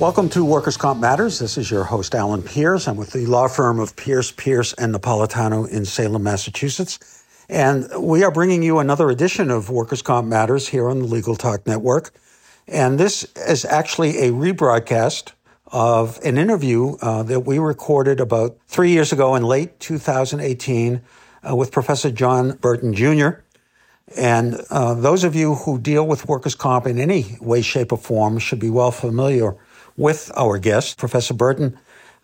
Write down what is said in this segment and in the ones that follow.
Welcome to Workers' Comp Matters. This is your host, Alan Pierce. I'm with the law firm of Pierce, Pierce, and Napolitano in Salem, Massachusetts. And we are bringing you another edition of Workers' Comp Matters here on the Legal Talk Network. And this is actually a rebroadcast of an interview uh, that we recorded about three years ago in late 2018 uh, with Professor John Burton Jr. And uh, those of you who deal with workers' comp in any way, shape, or form should be well familiar with our guest. Professor Burton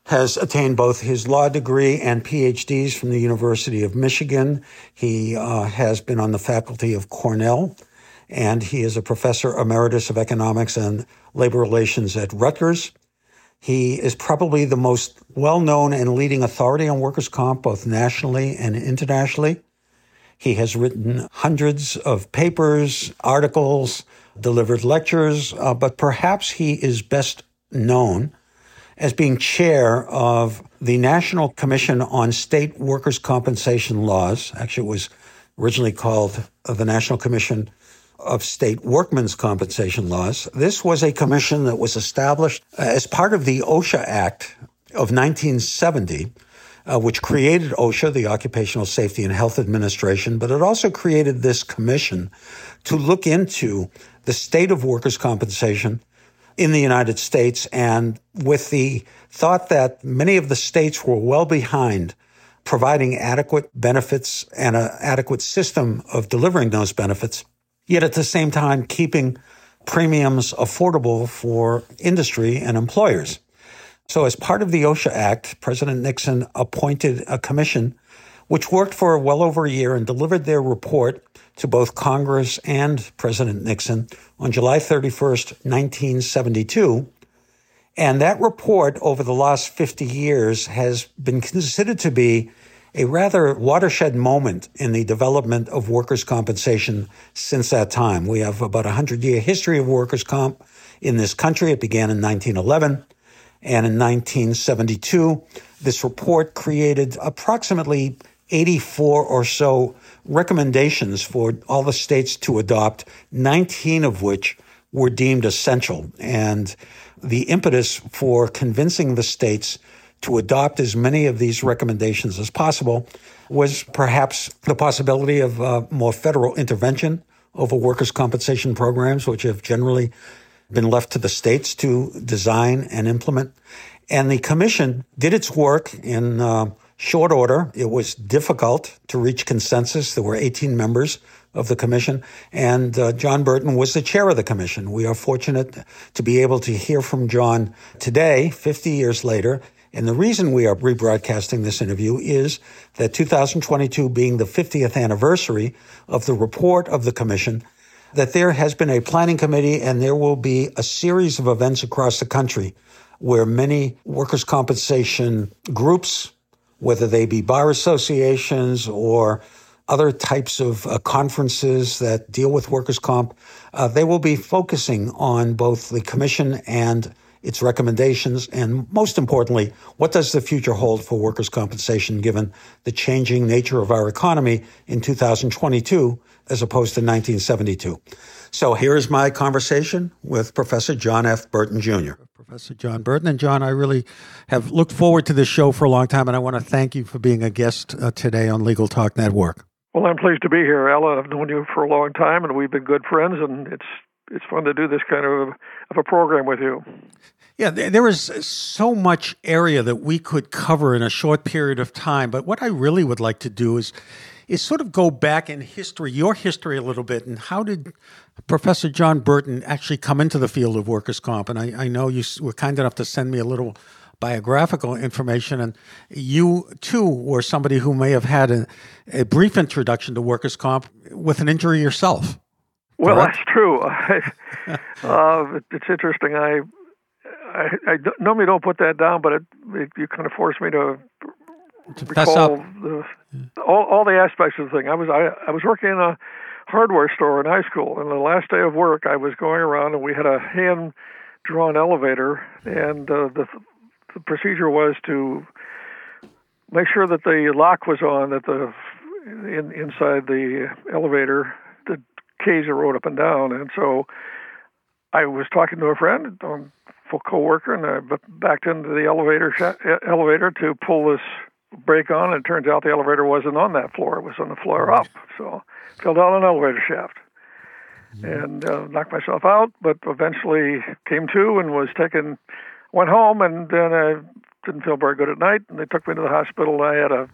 has attained both his law degree and PhDs from the University of Michigan. He uh, has been on the faculty of Cornell, and he is a professor emeritus of economics and labor relations at Rutgers. He is probably the most well known and leading authority on workers' comp, both nationally and internationally. He has written hundreds of papers, articles, delivered lectures, uh, but perhaps he is best known as being chair of the National Commission on State Workers' Compensation Laws. Actually, it was originally called the National Commission of State Workmen's Compensation Laws. This was a commission that was established as part of the OSHA Act of 1970, uh, which created OSHA, the Occupational Safety and Health Administration, but it also created this commission to look into the state of workers' compensation in the United States and with the thought that many of the states were well behind providing adequate benefits and an adequate system of delivering those benefits, yet at the same time keeping premiums affordable for industry and employers. So as part of the OSHA Act, President Nixon appointed a commission which worked for well over a year and delivered their report to both Congress and President Nixon on July 31st, 1972. And that report over the last 50 years has been considered to be a rather watershed moment in the development of workers' compensation since that time. We have about a 100 year history of workers' comp in this country. It began in 1911. And in 1972, this report created approximately 84 or so recommendations for all the states to adopt, 19 of which were deemed essential. And the impetus for convincing the states to adopt as many of these recommendations as possible was perhaps the possibility of uh, more federal intervention over workers' compensation programs, which have generally been left to the states to design and implement. And the commission did its work in uh, short order. It was difficult to reach consensus. There were 18 members of the commission, and uh, John Burton was the chair of the commission. We are fortunate to be able to hear from John today, 50 years later. And the reason we are rebroadcasting this interview is that 2022 being the 50th anniversary of the report of the commission, that there has been a planning committee and there will be a series of events across the country where many workers' compensation groups, whether they be bar associations or other types of uh, conferences that deal with workers' comp, uh, they will be focusing on both the commission and its recommendations, and most importantly, what does the future hold for workers' compensation given the changing nature of our economy in 2022 as opposed to 1972? So here's my conversation with Professor John F. Burton Jr. Professor John Burton. And John, I really have looked forward to this show for a long time, and I want to thank you for being a guest uh, today on Legal Talk Network. Well, I'm pleased to be here, Ella. I've known you for a long time, and we've been good friends, and it's it's fun to do this kind of of a program with you. Yeah, there is so much area that we could cover in a short period of time. But what I really would like to do is is sort of go back in history, your history a little bit, and how did Professor John Burton actually come into the field of workers' comp? And I, I know you were kind enough to send me a little biographical information, and you too were somebody who may have had a, a brief introduction to workers' comp with an injury yourself. Well, correct? that's true. uh, it's interesting. I I, I normally don't put that down, but it, it you kind of forced me to, to recall the, all all the aspects of the thing. I was I I was working in a hardware store in high school, and the last day of work, I was going around, and we had a hand drawn elevator, and uh, the the procedure was to make sure that the lock was on, that the in, inside the elevator, the keys are rode up and down, and so I was talking to a friend, a co-worker, and I backed into the elevator elevator to pull this brake on, and it turns out the elevator wasn't on that floor; it was on the floor up. So fell down an elevator shaft and uh, knocked myself out, but eventually came to and was taken, went home, and then I didn't feel very good at night, and they took me to the hospital. And I had a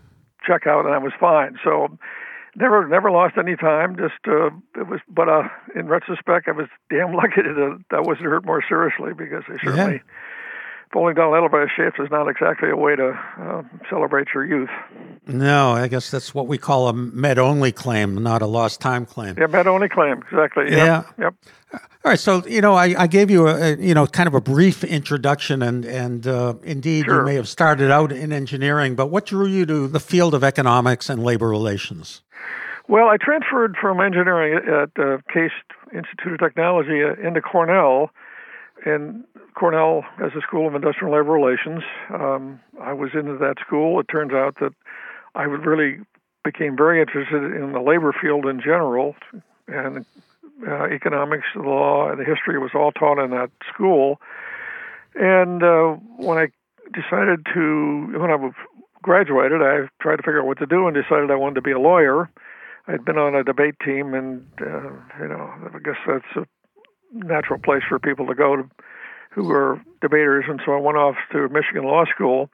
checkout, and I was fine. So never never lost any time. Just uh, it was, but uh, in retrospect, I was damn lucky that that wasn't hurt more seriously because they certainly. Yeah falling down a elevator shafts is not exactly a way to uh, celebrate your youth. No, I guess that's what we call a med only claim, not a lost time claim. Yeah, med only claim, exactly. Yep. Yeah. Yep. All right, so you know, I, I gave you a, a, you know kind of a brief introduction, and and uh, indeed sure. you may have started out in engineering, but what drew you to the field of economics and labor relations? Well, I transferred from engineering at uh, Case Institute of Technology uh, into Cornell, and Cornell as a school of industrial labor relations. Um, I was into that school. It turns out that I really became very interested in the labor field in general, and uh, economics, law, and the history was all taught in that school. And uh, when I decided to, when I graduated, I tried to figure out what to do and decided I wanted to be a lawyer. I'd been on a debate team, and uh, you know, I guess that's a natural place for people to go to who were debaters, and so I went off to Michigan Law School.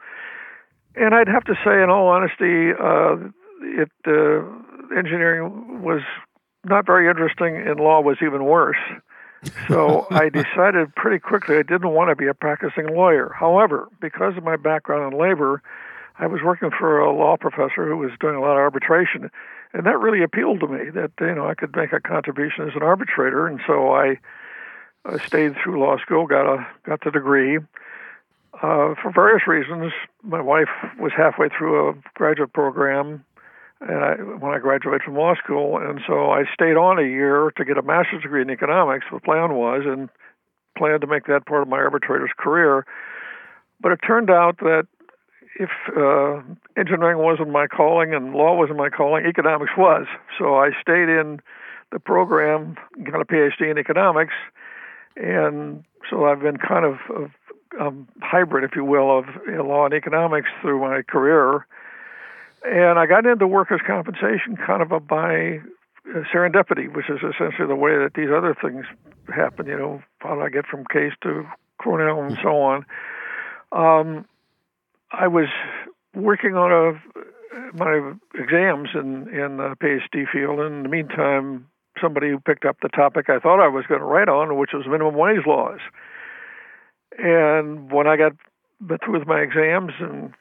And I'd have to say, in all honesty, uh, it uh, engineering was not very interesting, and law was even worse. So I decided pretty quickly I didn't want to be a practicing lawyer. However, because of my background in labor, I was working for a law professor who was doing a lot of arbitration, and that really appealed to me. That you know I could make a contribution as an arbitrator, and so I I stayed through law school, got a got the degree. Uh, for various reasons, my wife was halfway through a graduate program, and I, when I graduated from law school, and so I stayed on a year to get a master's degree in economics. The plan was, and planned to make that part of my arbitrator's career. But it turned out that if uh, engineering wasn't my calling and law wasn't my calling, economics was. So I stayed in the program, got a PhD in economics, and so I've been kind of a, a hybrid, if you will, of law and economics through my career. And I got into workers' compensation kind of a by serendipity, which is essentially the way that these other things happen. You know, how I get from Case to Cornell and so on? Um, I was working on a my exams in in the PhD field. And in the meantime, somebody who picked up the topic I thought I was going to write on, which was minimum wage laws. And when I got through with my exams and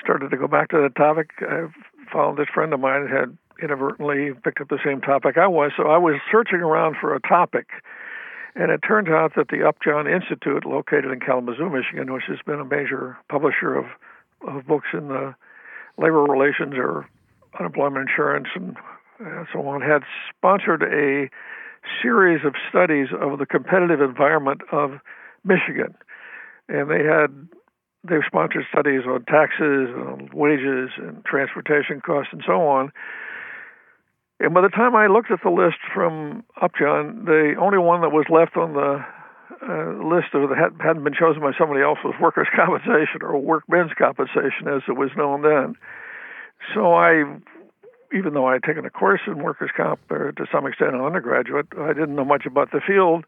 started to go back to the topic, I found this friend of mine had inadvertently picked up the same topic I was. So I was searching around for a topic. And it turns out that the Upjohn Institute, located in Kalamazoo, Michigan, which has been a major publisher of, of books in the labor relations or unemployment insurance and and so on had sponsored a series of studies of the competitive environment of Michigan, and they had they sponsored studies on taxes, on wages, and transportation costs, and so on. And by the time I looked at the list from Upjohn, the only one that was left on the uh, list of that hadn't been chosen by somebody else was workers' compensation or workmen's compensation, as it was known then. So I even though I had taken a course in workers' comp or to some extent an undergraduate, I didn't know much about the field.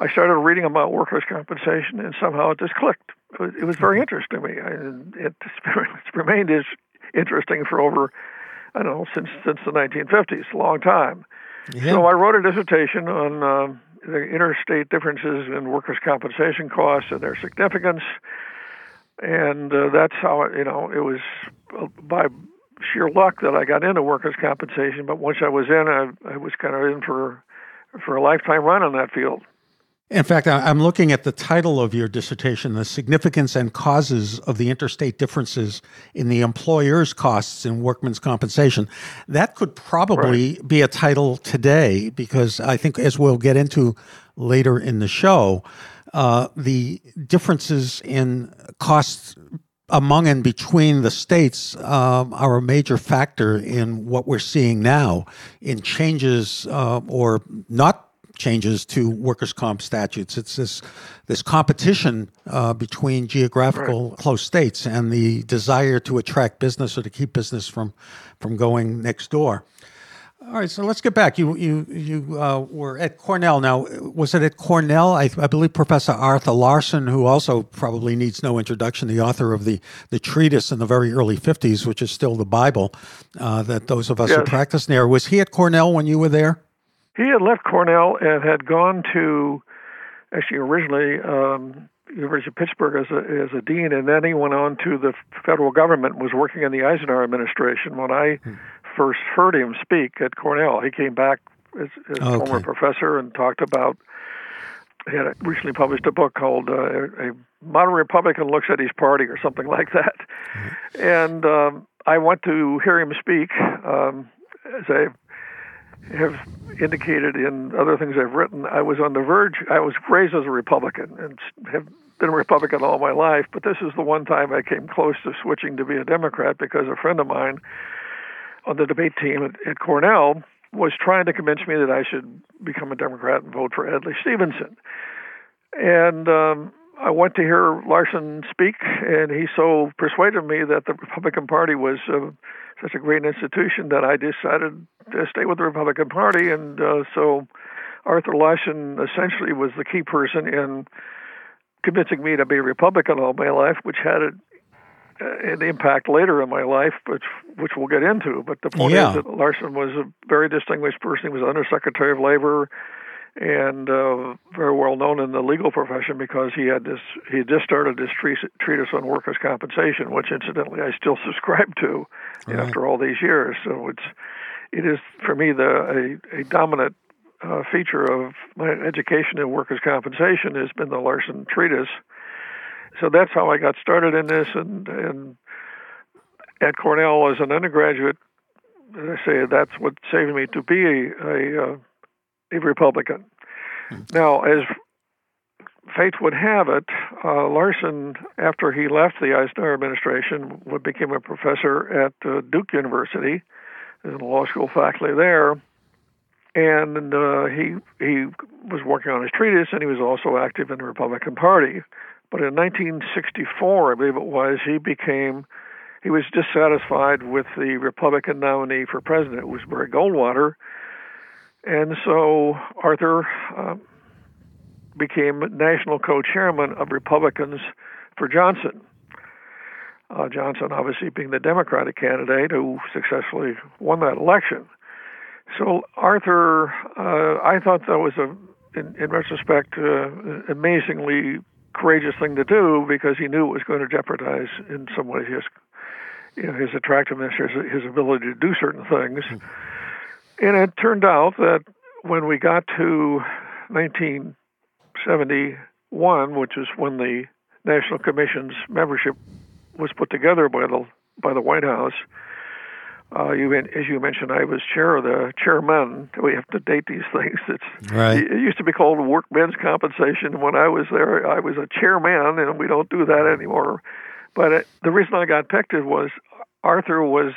I started reading about workers' compensation, and somehow it just clicked. It was, very interesting to me. I, it, remained as interesting for over, I don't know, since since the 1950s, a long time. Yeah. So I wrote a dissertation on uh, the interstate differences in workers' compensation costs and their significance, and uh, that's how it, you know it was uh, by sheer luck that I got into workers' compensation. But once I was in, I, I was kind of in for for a lifetime run on that field. In fact, I'm looking at the title of your dissertation, The Significance and Causes of the Interstate Differences in the Employer's Costs in Workmen's Compensation. That could probably right. be a title today because I think, as we'll get into later in the show, uh, the differences in costs among and between the states um, are a major factor in what we're seeing now in changes uh, or not changes to workers' comp statutes. It's this this competition uh, between geographical right. close states and the desire to attract business or to keep business from from going next door. All right, so let's get back. You you you uh, were at Cornell. Now, was it at Cornell? I, I, believe Professor Arthur Larson, who also probably needs no introduction, the author of the the treatise in the very early '50s, which is still the Bible uh, that those of us yes. who practice there. Was he at Cornell when you were there? He had left Cornell and had gone to, actually originally, um, University of Pittsburgh as a as a dean, and then he went on to the federal government. Was working in the Eisenhower administration. When I hmm. First heard him speak at Cornell, he came back as, as okay. former professor and talked about. He had recently published a book called uh, "A Modern Republican Looks at His Party" or something like that. hmm And um, I went to hear him speak. Um, as I have indicated in other things I've written, I was on the verge. I was raised as a Republican and have been a Republican all my life, but this is the one time I came close to switching to be a Democrat because a friend of mine on the debate team at, at Cornell was trying to convince me that I should become a Democrat and vote for Adlai Stevenson. And um, I went to hear Larson speak, and he so persuaded me that the Republican Party was uh, such a great institution that I decided to stay with the Republican Party. And uh, so Arthur Larson essentially was the key person in convincing me to be a Republican all my life, which had an impact later in my life, which which we'll get into. But the point yeah. is that Larson was a very distinguished person. He was Undersecretary of Labor and uh, very well known in the legal profession because he had this he had just started this treatise on workers' compensation, which incidentally I still subscribe to right. after all these years. So it's it is for me the a, a dominant uh, feature of my education in workers' compensation has been the Larson treatise. So that's how I got started in this, and and at Cornell as an undergraduate, as I say, that's what saved me to be a, a uh, a Republican. Now, as fate would have it, uh, Larson, after he left the Eisenhower administration, became a professor at uh, Duke University, in the law school faculty there, and uh, he he was working on his treatise, and he was also active in the Republican Party. But in 1964, I believe it was, he became he was dissatisfied with the Republican nominee for president, it was Barry Goldwater, and so Arthur uh, became national co chairman of Republicans for Johnson. Uh, Johnson, obviously, being the Democratic candidate who successfully won that election. So, Arthur, uh, I thought that was a, in, in retrospect, uh, amazingly courageous thing to do because he knew it was going to jeopardize, in some ways, his, you know, his attractiveness, his, his ability to do certain things. And it turned out that when we got to 1971, which is when the National Commission's membership was put together by the by the White House, uh, you, as you mentioned, I was chair of the chairman. We have to date these things. It's right. It used to be called workmen's compensation. When I was there, I was a chairman, and we don't do that anymore. But it, the reason I got picked was Arthur was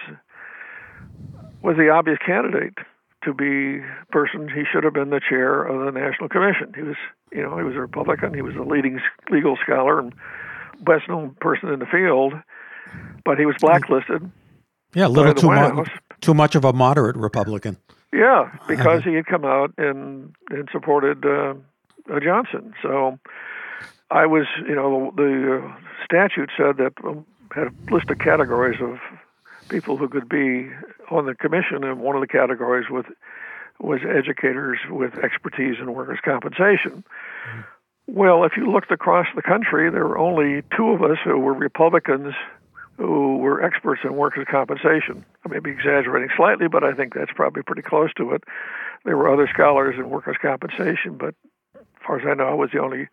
was the obvious candidate to be person. He should have been the chair of the National Commission. He was, you know, he was a Republican. He was a leading legal scholar and best known person in the field, but he was blacklisted. Yeah, a little too much, too much of a moderate Republican. Yeah, because he had come out and and supported uh, uh, Johnson. So I was, you know, the uh, statute said that um, had a list of categories of people who could be on the commission, and one of the categories with was educators with expertise in workers' compensation. Mm-hmm. Well, if you looked across the country, there were only two of us who were Republicans who were experts in workers' compensation. I may be exaggerating slightly, but I think that's probably pretty close to it. There were other scholars in workers' compensation, but as far as I know, I was the only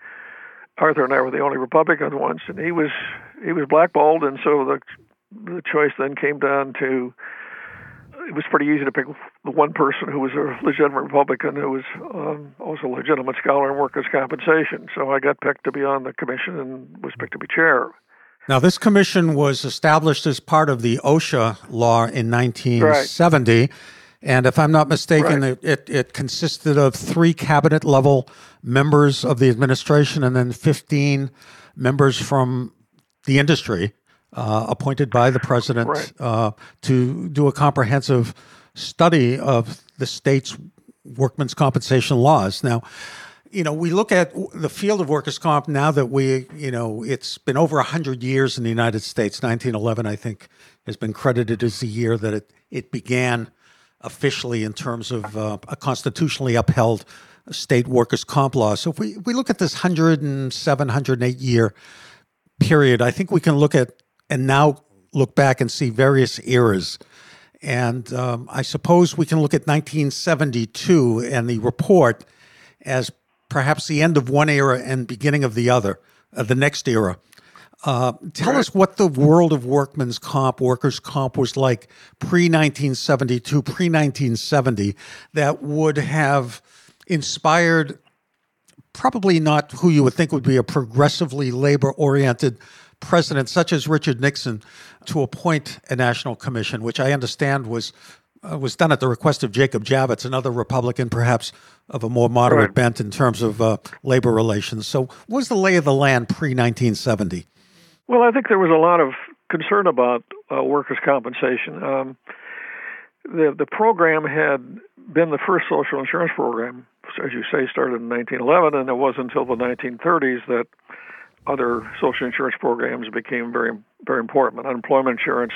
Arthur and I were the only Republican ones, and he was he was blackballed, and so the the choice then came down to it was pretty easy to pick the one person who was a legitimate Republican who was um, also a legitimate scholar in workers' compensation. So I got picked to be on the commission and was picked to be chair. Now, this commission was established as part of the OSHA law in 1970. Right. And if I'm not mistaken, right. it, it, it, consisted of three cabinet level members of the administration and then 15 members from the industry uh, appointed by the president right. uh, to do a comprehensive study of the state's workmen's compensation laws. Now, you know, we look at the field of workers' comp now that we, you know, it's been over 100 years in the United States. 1911, I think, has been credited as the year that it, it began officially in terms of uh, a constitutionally upheld state workers' comp law. So if we, we look at this 107, 108 year period, I think we can look at and now look back and see various eras. And um, I suppose we can look at 1972 and the report as perhaps the end of one era and beginning of the other, uh, the next era. Uh, tell right. us what the world of workmen's comp, workers' comp was like pre 1972, pre 1970, that would have inspired probably not who you would think would be a progressively labor oriented president such as Richard Nixon to appoint a national commission, which I understand was uh, was done at the request of Jacob Javits, another Republican, perhaps of a more moderate right. bent in terms of uh, labor relations. So, what was the lay of the land pre 1970? Well, I think there was a lot of concern about uh, workers' compensation. Um, the the program had been the first social insurance program, as you say, started in 1911, and it wasn't until the 1930s that other social insurance programs became very very important. Unemployment insurance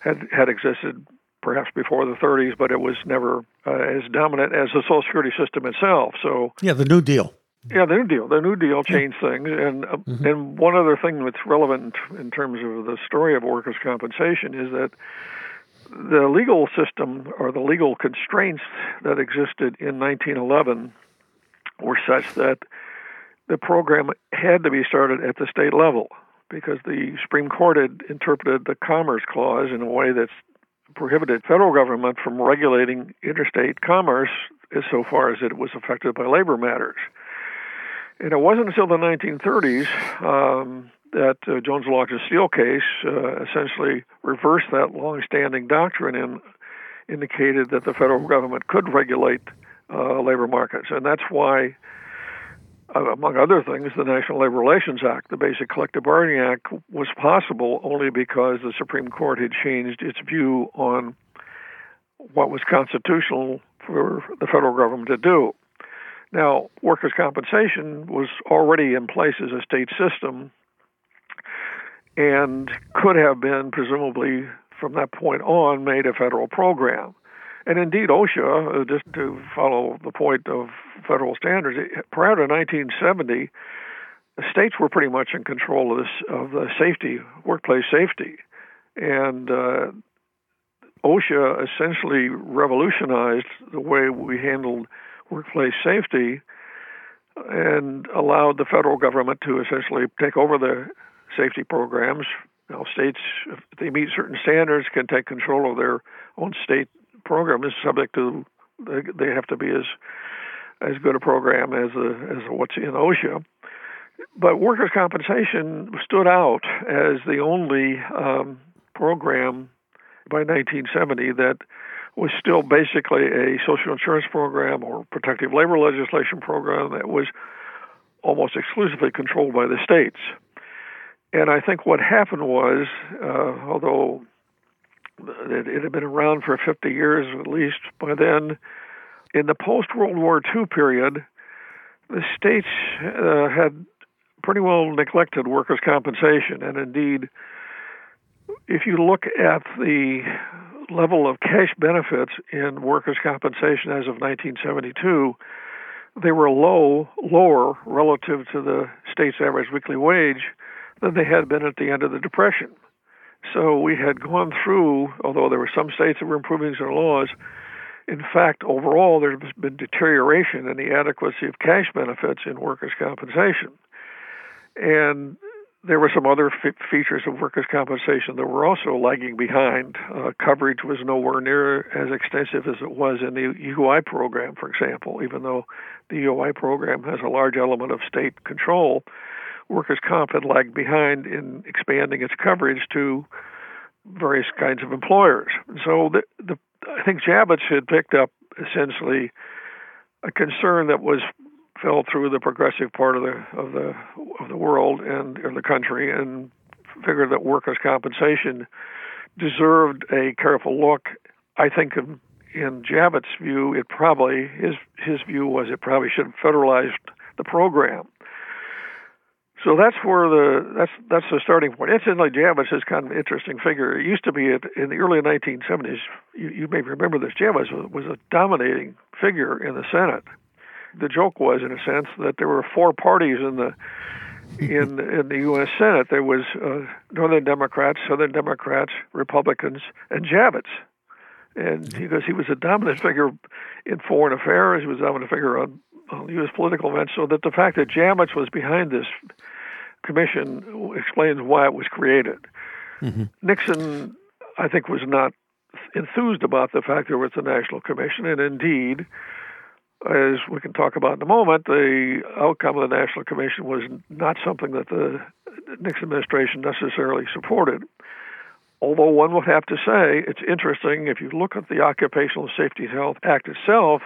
had had existed perhaps before the 30s, but it was never uh, as dominant as the Social Security system itself. So yeah, the New Deal. Yeah, the New Deal. The New Deal changed yeah. things, and uh, mm-hmm. and one other thing that's relevant in terms of the story of workers' compensation is that the legal system or the legal constraints that existed in 1911 were such that the program had to be started at the state level because the Supreme Court had interpreted the Commerce Clause in a way that prohibited federal government from regulating interstate commerce so far as it was affected by labor matters. And it wasn't until the 1930s um, that uh, Jones Laughlin Steel case uh, essentially reversed that long-standing doctrine and indicated that the federal government could regulate uh, labor markets, and that's why Uh, among other things, the National Labor Relations Act, the Basic Collective Bargaining Act, was possible only because the Supreme Court had changed its view on what was constitutional for the federal government to do. Now, workers' compensation was already in place as a state system and could have been, presumably, from that point on, made a federal program. And indeed, OSHA, uh, just to follow the point of federal standards, prior to 1970, the states were pretty much in control of this of the safety, workplace safety, and uh, OSHA essentially revolutionized the way we handled workplace safety and allowed the federal government to essentially take over the safety programs. Now, states, if they meet certain standards, can take control of their own state program is subject to they, have to be as as good a program as a, as what's in OSHA. But workers' compensation stood out as the only um, program by 1970 that was still basically a social insurance program or protective labor legislation program that was almost exclusively controlled by the states. And I think what happened was, uh, although it, it had been around for 50 years at least by then. In the post World War II period, the states uh, had pretty well neglected workers' compensation. And indeed, if you look at the level of cash benefits in workers' compensation as of 1972, they were low, lower relative to the state's average weekly wage than they had been at the end of the Depression. So we had gone through, although there were some states that were improving their laws, In fact, overall, there's been deterioration in the adequacy of cash benefits in workers' compensation. And there were some other f- features of workers' compensation that were also lagging behind. Uh, coverage was nowhere near as extensive as it was in the UI program, for example, even though the UI program has a large element of state control. Workers' comp had lagged behind in expanding its coverage to various kinds of employers. So the, the, I think Javits had picked up essentially a concern that was fell through the progressive part of the of the of the world and of the country and figured that workers' compensation deserved a careful look. I think in, in Javits' view, it probably his his view was it probably should have federalized the program. So that's where the that's that's the starting point. Incidentally, Javits is kind of an interesting figure. It used to be in the early 1970s. You, you may remember this. Javits was, was a dominating figure in the Senate the joke was, in a sense, that there were four parties in the in in the U.S. Senate. There was uh, Northern Democrats, Southern Democrats, Republicans, and Javits. And because he was a dominant figure in foreign affairs, he was a dominant figure on, on U.S. political events. So that the fact that Javits was behind this commission explains why it was created. Mm-hmm. Nixon, I think, was not enthused about the fact there was a national commission, and indeed, as we can talk about in a moment, the outcome of the National Commission was not something that the Nixon administration necessarily supported. Although one would have to say it's interesting if you look at the Occupational Safety and Health Act itself,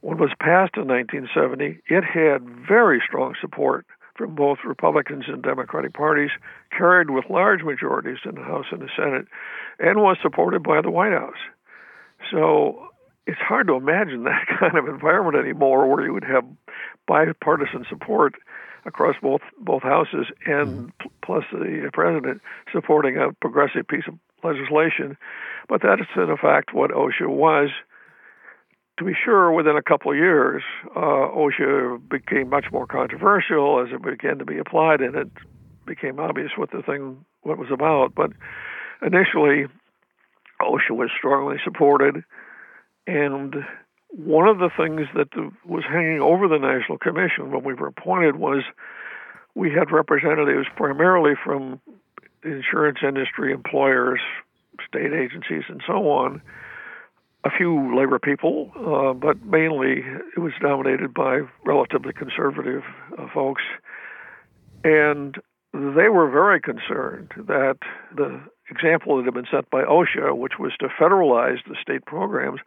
when it was passed in 1970, it had very strong support from both Republicans and Democratic parties, carried with large majorities in the House and the Senate, and was supported by the White House. So it's hard to imagine that kind of environment anymore where you would have bipartisan support across both both houses and mm-hmm. plus the president supporting a progressive piece of legislation. But that is in fact what OSHA was. To be sure, within a couple of years, uh, OSHA became much more controversial as it began to be applied, and it became obvious what the thing what was about. But initially, OSHA was strongly supported. And one of the things that was hanging over the National Commission when we were appointed was we had representatives primarily from insurance industry, employers, state agencies, and so on. A few labor people, uh, but mainly it was dominated by relatively conservative uh, folks. And they were very concerned that the example that had been set by OSHA, which was to federalize the state programs,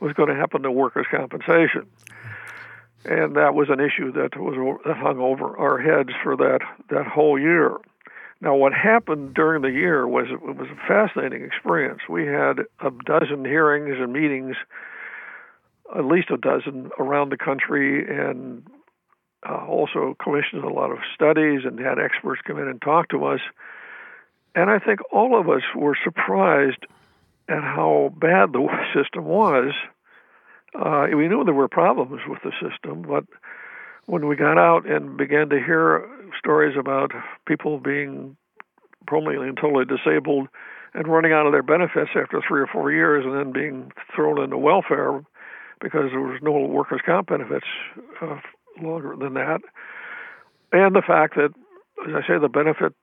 was going to happen to workers' compensation. And that was an issue that was that hung over our heads for that that whole year. Now, what happened during the year was it was a fascinating experience. We had a dozen hearings and meetings, at least a dozen around the country, and uh, also commissioned a lot of studies and had experts come in and talk to us. And I think all of us were surprised at how bad the system was. Uh, we knew there were problems with the system, but when we got out and began to hear stories about people being permanently and totally disabled and running out of their benefits after three or four years and then being thrown into welfare because there was no workers' comp benefits uh, longer than that, and the fact that, as I say, the benefits,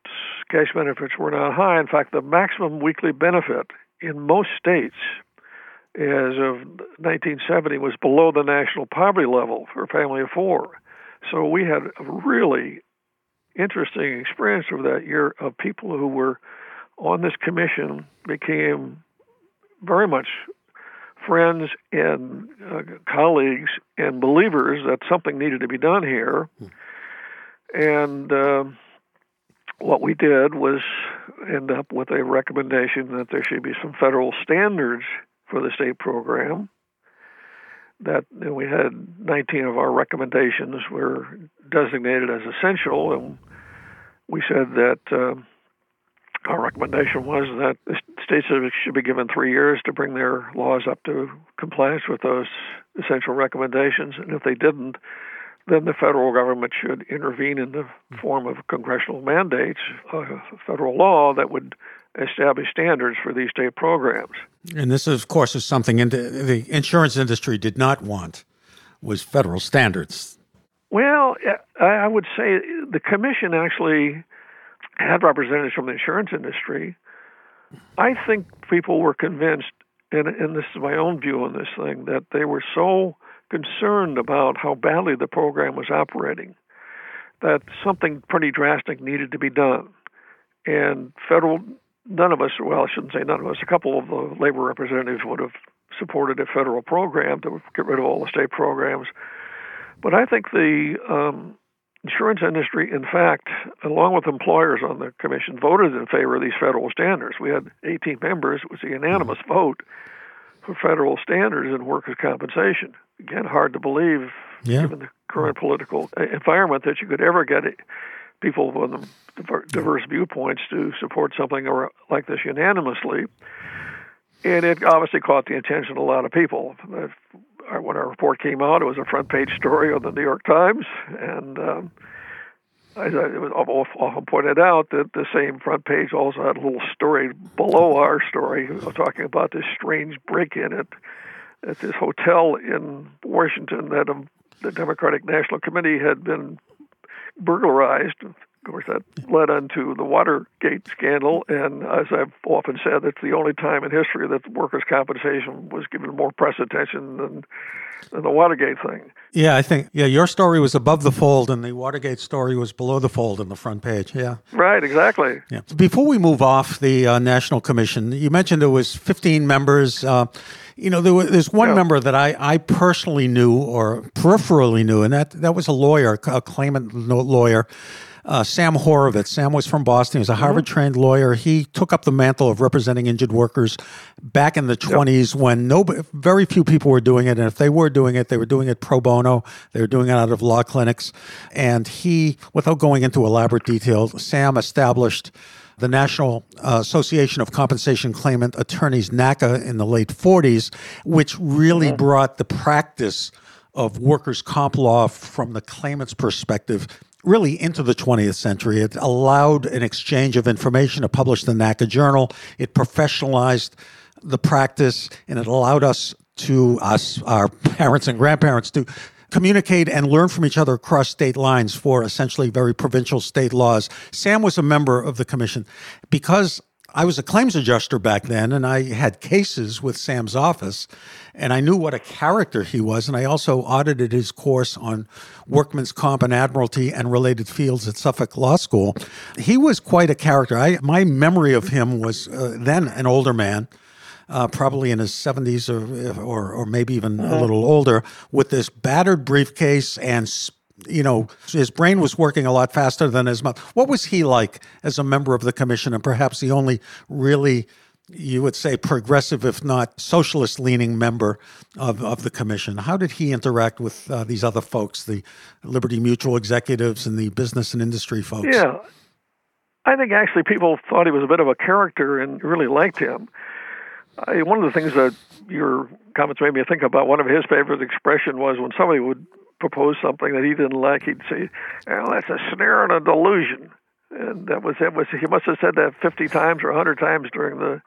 cash benefits were not high. In fact, the maximum weekly benefit in most states as of 1970 was below the national poverty level for a family of four. So we had a really interesting experience over that year of people who were on this commission became very much friends and uh, colleagues and believers that something needed to be done here. Hmm. And uh, what we did was end up with a recommendation that there should be some federal standards for the state program. That we had 19 of our recommendations were designated as essential, and we said that. Uh, our recommendation was that the states should be given three years to bring their laws up to compliance with those essential recommendations. And if they didn't, then the federal government should intervene in the form of congressional mandates, a federal law that would establish standards for these state programs. And this, of course, is something in the insurance industry did not want was federal standards. Well, I would say the commission actually had representatives from the insurance industry. I think people were convinced, and, and this is my own view on this thing, that they were so concerned about how badly the program was operating that something pretty drastic needed to be done. And federal, none of us, well, I shouldn't say none of us, a couple of the labor representatives would have supported a federal program to get rid of all the state programs. But I think the um, insurance industry, in fact, along with employers on the commission, voted in favor of these federal standards. We had 18 members. It was a unanimous vote for federal standards in workers' compensation. Again, hard to believe, yeah. given the current political environment, that you could ever get people with diverse viewpoints to support something like this unanimously. And it obviously caught the attention of a lot of people. When our report came out, it was a front page story of the New York Times, and um, it was often pointed out that the same front page also had a little story below our story talking about this strange break-in at at this hotel in Washington that um, the Democratic National Committee had been burglarized of course, that led into the Watergate scandal. And as I've often said, it's the only time in history that workers' compensation was given more press attention than, than the Watergate thing. Yeah, I think, yeah, your story was above the fold, and the Watergate story was below the fold in the front page. Yeah. Right, exactly. Yeah. Before we move off the uh, National Commission, you mentioned there was 15 members. Uh, you know, there was, there's one yeah. member that I, I personally knew or peripherally knew, and that, that was a lawyer, a claimant lawyer uh, Sam Horovitz. Sam was from Boston. He was a mm-hmm. Harvard trained mm-hmm. lawyer. He took up the mantle of representing injured workers back in the 20s yep. when no, very few people were doing it. And if they were doing it, they were doing it pro bono. They were doing it out of law clinics. And he, without going into elaborate detail, Sam established the National uh, Association of Compensation Claimant Attorneys, NACA, in the late 40s, which really mm-hmm. brought the practice of workers' comp law from the claimant's perspective really into the 20th century. It allowed an exchange of information. It published the NACA Journal. It professionalized the practice, and it allowed us to us, our parents and grandparents, to communicate and learn from each other across state lines for essentially very provincial state laws. Sam was a member of the commission because I was a claims adjuster back then, and I had cases with Sam's office, and I knew what a character he was. And I also audited his course on workman's comp and admiralty and related fields at Suffolk Law School. He was quite a character. I, my memory of him was uh, then an older man. Uh, probably in his 70s or, or, or maybe even a uh-huh. little older, with this battered briefcase and you know, his brain was working a lot faster than his mouth. What was he like as a member of the commission and perhaps the only really, you would say, progressive, if not socialist leaning member of, of the commission? How did he interact with uh, these other folks, the Liberty Mutual executives and the business and industry folks? Yeah. I think actually people thought he was a bit of a character and really liked him. I, one of the things that your comments made me think about, one of his favorite expression was when somebody would propose something that he didn't like, he'd say, "Well, that's a snare and a delusion." And that was that was he must have said that fifty times or hundred times during the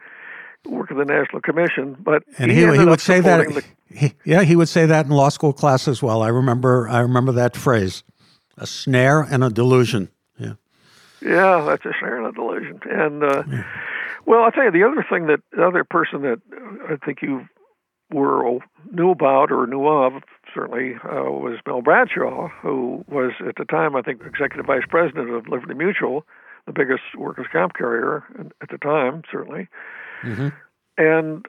work of the National Commission. But and he, he, he would say that. The, he, yeah, he would say that in law school class as well. I remember. I remember that phrase: a snare and a delusion. Yeah. Yeah, that's a snare and a delusion. And uh, yeah. well, I'll tell you the other thing that the other person that I think you were knew about or knew of certainly uh, was Mel Bradshaw, who was at the time, I think, executive vice president of Liberty Mutual, the biggest workers' comp carrier at the time, certainly. Mm-hmm. And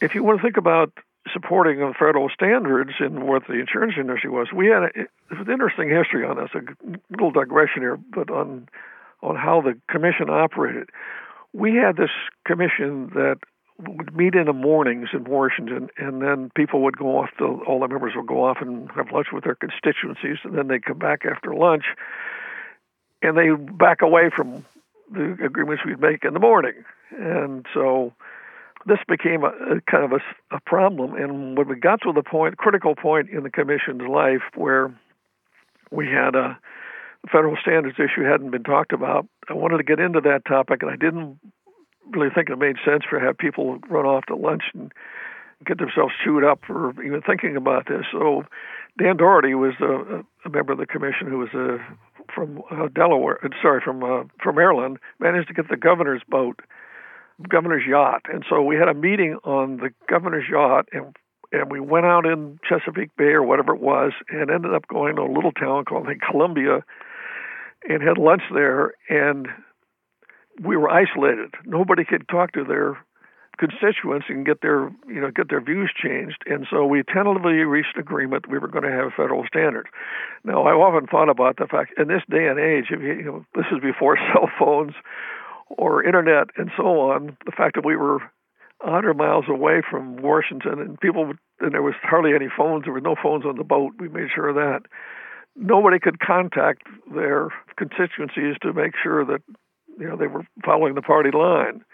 if you want to think about supporting the federal standards in what the insurance industry was, we had a, an interesting history on this. A little digression here, but on on how the commission operated. We had this commission that would meet in the mornings in Washington, and then people would go off. To, all the members would go off and have lunch with their constituencies, and then they'd come back after lunch, and they back away from the agreements we'd make in the morning. And so this became a, a kind of a, a problem. And when we got to the point, critical point in the commission's life, where we had a federal standards issue hadn't been talked about, I wanted to get into that topic, and I didn't really think it made sense for have people run off to lunch and get themselves chewed up for even thinking about this. So Dan Doherty was a, a member of the commission who was a, from uh, Delaware, uh, sorry, from uh, from Maryland, managed to get the governor's boat, governor's yacht, and so we had a meeting on the governor's yacht, and and we went out in Chesapeake Bay or whatever it was, and ended up going to a little town called I think Columbia, and had lunch there, and we were isolated. Nobody could talk to their constituents and get their you know get their views changed. And so we tentatively reached an agreement we were going to have a federal standards. Now I've often thought about the fact in this day and age, if you, you know, this is before cell phones or internet and so on, the fact that we were 100 miles away from Washington and people and there was hardly any phones. There were no phones on the boat. We made sure of that. Nobody could contact their constituencies to make sure that you know they were following the party line.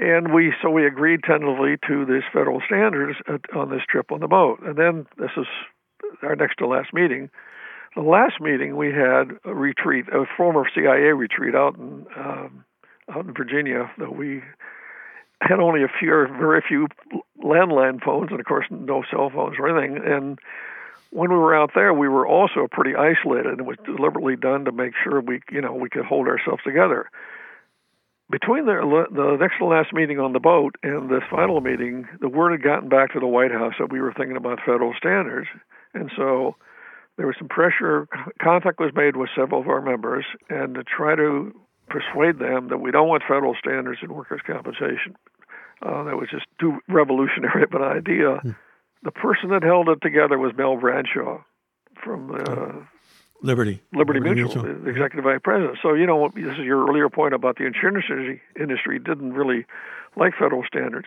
And we so we agreed tentatively to this federal standards on this trip on the boat. And then this is our next to last meeting. The last meeting we had a retreat, a former CIA retreat out in um, out in Virginia that we had only a few, very few landline phones, and of course no cell phones or anything. And when we were out there, we were also pretty isolated, and it was deliberately done to make sure we, you know, we could hold ourselves together between the, the next to last meeting on the boat and this final meeting, the word had gotten back to the White House that we were thinking about federal standards. And so there was some pressure. Contact was made with several of our members and to try to persuade them that we don't want federal standards in workers' compensation. Uh, that was just too revolutionary of an idea. Hmm. The person that held it together was Mel Bradshaw from uh, Liberty. Liberty, Liberty Mutual, Mutual, the executive vice president. So, you know, this is your earlier point about the insurance industry didn't really like federal standards.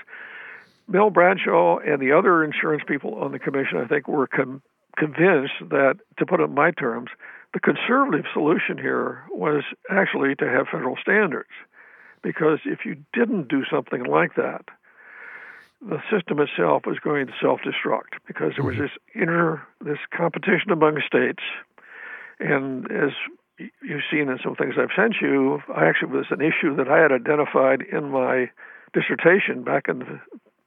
Mel Bradshaw and the other insurance people on the commission, I think, were com- convinced that, to put it in my terms, the conservative solution here was actually to have federal standards. Because if you didn't do something like that, the system itself was going to self-destruct because there was mm-hmm. this inner this competition among states and as you've seen in some things I've sent you, I actually was an issue that I had identified in my dissertation back in the,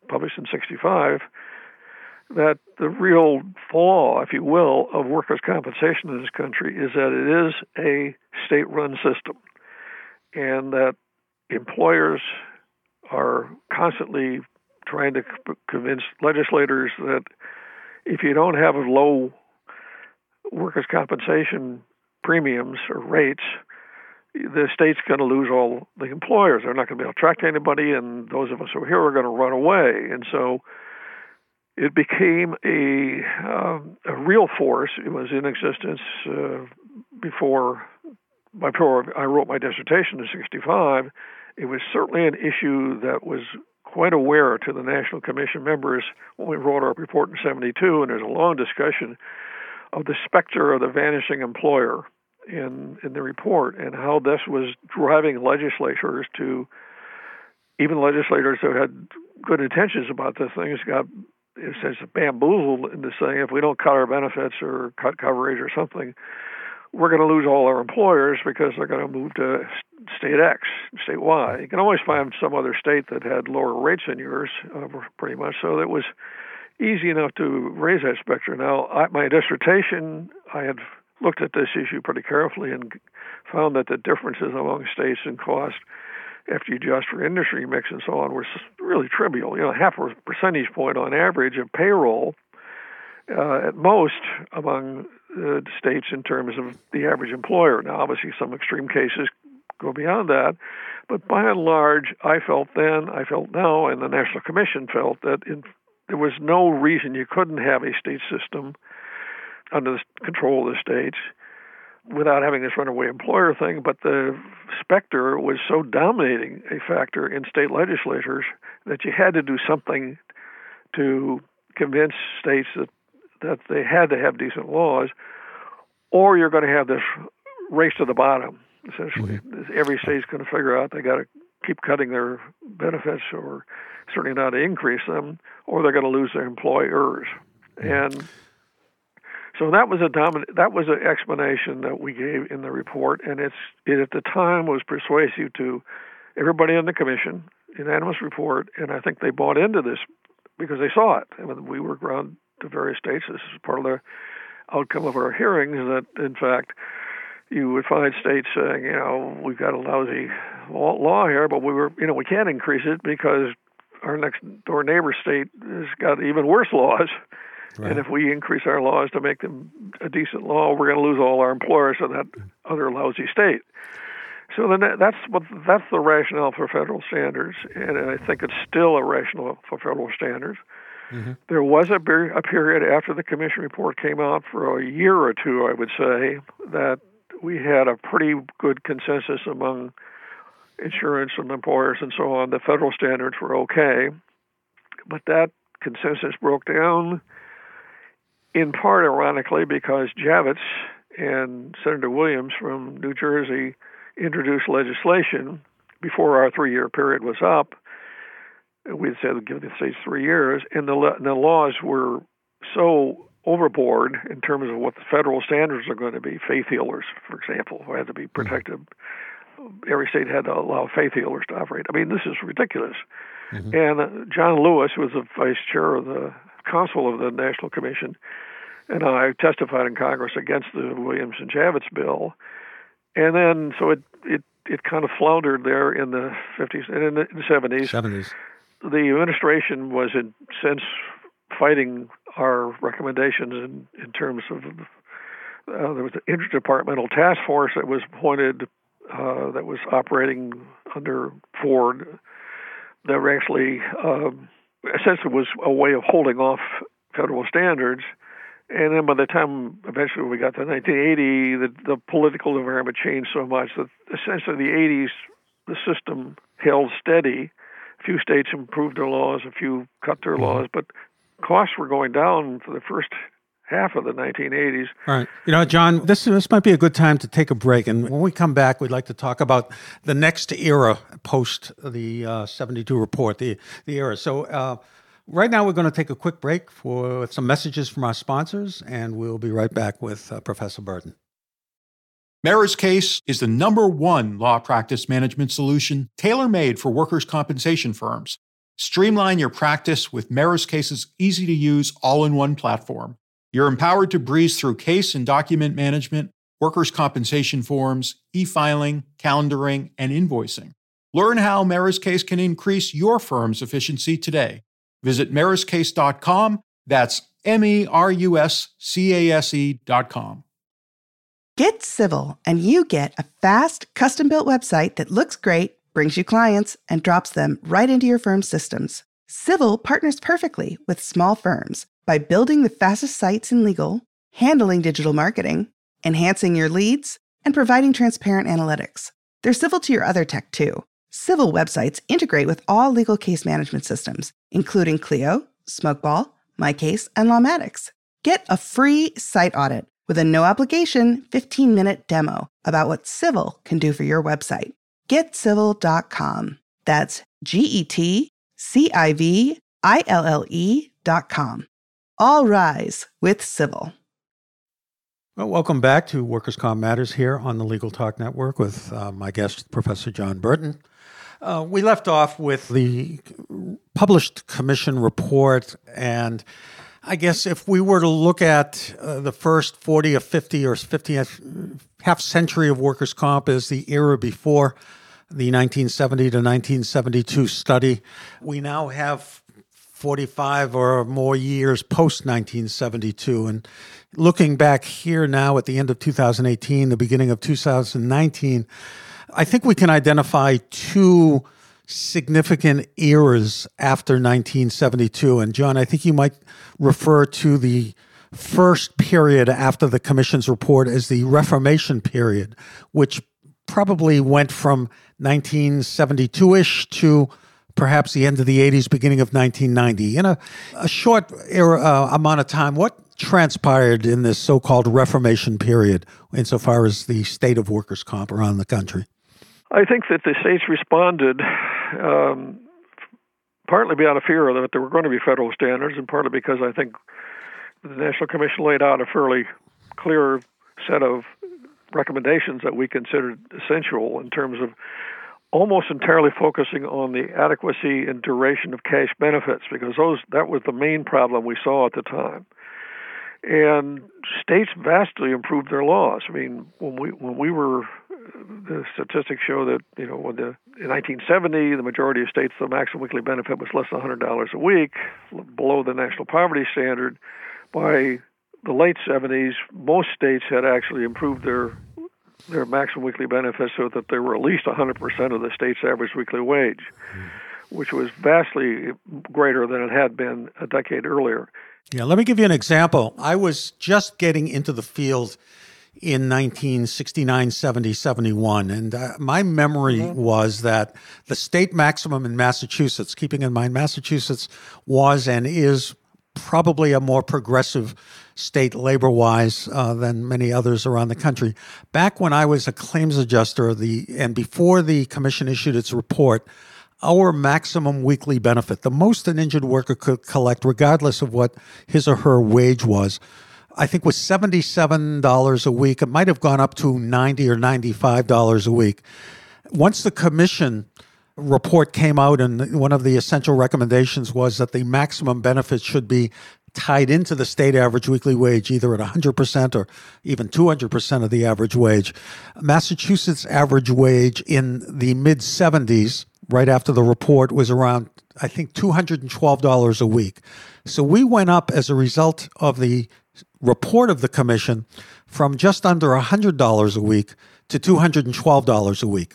published in '65 that the real flaw, if you will, of workers' compensation in this country is that it is a state-run system, and that employers are constantly trying to convince legislators that if you don't have low workers' compensation premiums or rates, the state's going to lose all the employers. They're not going to be able to attract anybody, and those of us who are here are going to run away. And so it became a um, a real force. It was in existence uh, before before I wrote my dissertation in '65. It was certainly an issue that was quite aware to the National Commission members when we wrote our report in '72, and there's a long discussion of the specter of the vanishing employer in in the report and how this was driving legislators to even legislators who had good intentions about this thing got it says bamboozled into saying if we don't cut our benefits or cut coverage or something, we're going to lose all our employers because they're going to move to state X, state Y. You can always find some other state that had lower rates than yours, uh, pretty much. So it was easy enough to raise that specter. Now, I, my dissertation, I had looked at this issue pretty carefully and found that the differences among states in cost after you adjust for industry mix and so on were really trivial. You know, half a percentage point on average of payroll uh, at most among uh, states in terms of the average employer. Now, obviously, some extreme cases go beyond that, but by and large, I felt then, I felt now, and the National Commission felt that in there was no reason you couldn't have a state system under the control of the states without having this runaway employer thing. But the specter was so dominating a factor in state legislatures that you had to do something to convince states that that they had to have decent laws, or you're going to have this race to the bottom. Essentially, mm-hmm. every state's going to figure out they got to keep cutting their benefits or certainly not increase them, or they're going to lose their employers. And so that was a dominant, that was an explanation that we gave in the report, and it's it at the time was persuasive to everybody in the commission, unanimous report, and I think they bought into this because they saw it. I mean, we were around to various states. This is part of the outcome of our hearings that, in fact, you would find states saying, you know, we've got a lousy law here, but we were, you know, we can't increase it because our next door neighbor state has got even worse laws. Right. And if we increase our laws to make them a decent law, we're going to lose all our employers in that other lousy state. So then that's what that's the rationale for federal standards, and I think it's still a rationale for federal standards. Mm-hmm. There was a, a period after the commission report came out for a year or two, I would say, that we had a pretty good consensus among insurance and employers and so on. The federal standards were okay, but that consensus broke down in part, ironically, because Javits and Senator Williams from New Jersey introduced legislation before our three year period was up. We'd said give the states three years, and the, the laws were so overboard in terms of what the federal standards are going to be. Faith healers, for example, had to be mm-hmm. protected. Every state had to allow faith healers to operate. I mean, this is ridiculous. Mm-hmm. And uh, John Lewis, who was the vice chair of the council of the National Commission, and I testified in Congress against the Williams and Javits bill. And then, so it it it kind of floundered there in the 50s and in the 70s. 70s. The administration was in sense fighting our recommendations in, in terms of uh, there was an interdepartmental task force that was appointed uh, that was operating under Ford that were actually um, essentially was a way of holding off federal standards. And then by the time eventually we got to 1980, the, the political environment changed so much that essentially the 80s, the system held steady. A few states improved their laws, a few cut their mm-hmm. laws, but costs were going down for the first half of the 1980s. All right. You know, John, this, this might be a good time to take a break. And when we come back, we'd like to talk about the next era post the uh, 72 report, the, the era. So, uh, right now, we're going to take a quick break for some messages from our sponsors, and we'll be right back with uh, Professor Burton. MerusCase is the number one law practice management solution tailor made for workers' compensation firms. Streamline your practice with MerusCase's easy to use all in one platform. You're empowered to breeze through case and document management, workers' compensation forms, e filing, calendaring, and invoicing. Learn how MerusCase can increase your firm's efficiency today. Visit meruscase.com. That's M E R U S C A S E.com. Get civil, and you get a fast, custom built website that looks great, brings you clients, and drops them right into your firm's systems. Civil partners perfectly with small firms by building the fastest sites in legal, handling digital marketing, enhancing your leads, and providing transparent analytics. They're civil to your other tech too. Civil websites integrate with all legal case management systems, including Clio, Smokeball, MyCase, and Lawmatics. Get a free site audit with a no obligation 15 minute demo about what Civil can do for your website. GetCivil.com. That's G E T C I V I L L E.com. All rise with Civil. Well, welcome back to Workers' Comp Matters here on the Legal Talk Network with uh, my guest, Professor John Burton. Uh, we left off with the published commission report, and I guess if we were to look at uh, the first 40 or 50 or 50 half century of workers' comp as the era before the 1970 to 1972 study, we now have 45 or more years post 1972. And looking back here now at the end of 2018, the beginning of 2019, I think we can identify two significant eras after 1972. And John, I think you might refer to the first period after the commission's report as the Reformation period, which probably went from 1972 ish to perhaps the end of the 80s, beginning of 1990. In a, a short era, uh, amount of time, what transpired in this so called Reformation period insofar as the state of workers' comp around the country? I think that the states responded um, partly out of fear that there were going to be federal standards, and partly because I think the National Commission laid out a fairly clear set of recommendations that we considered essential in terms of almost entirely focusing on the adequacy and duration of cash benefits because those that was the main problem we saw at the time. And states vastly improved their laws. I mean, when we when we were the statistics show that you know when the in 1970 the majority of states the maximum weekly benefit was less than $100 a week, below the national poverty standard. By the late 70s, most states had actually improved their their maximum weekly benefit so that they were at least 100% of the state's average weekly wage, which was vastly greater than it had been a decade earlier. Yeah, let me give you an example. I was just getting into the field in 1969, 70, 71. And uh, my memory mm-hmm. was that the state maximum in Massachusetts, keeping in mind Massachusetts was and is probably a more progressive state labor wise uh, than many others around the country. Back when I was a claims adjuster, the and before the commission issued its report, our maximum weekly benefit, the most an injured worker could collect, regardless of what his or her wage was, I think was $77 a week. It might have gone up to 90 or $95 a week. Once the commission report came out, and one of the essential recommendations was that the maximum benefit should be tied into the state average weekly wage, either at 100% or even 200% of the average wage. Massachusetts' average wage in the mid 70s, right after the report, was around, I think, $212 a week. So we went up as a result of the report of the commission from just under $100 a week to $212 a week.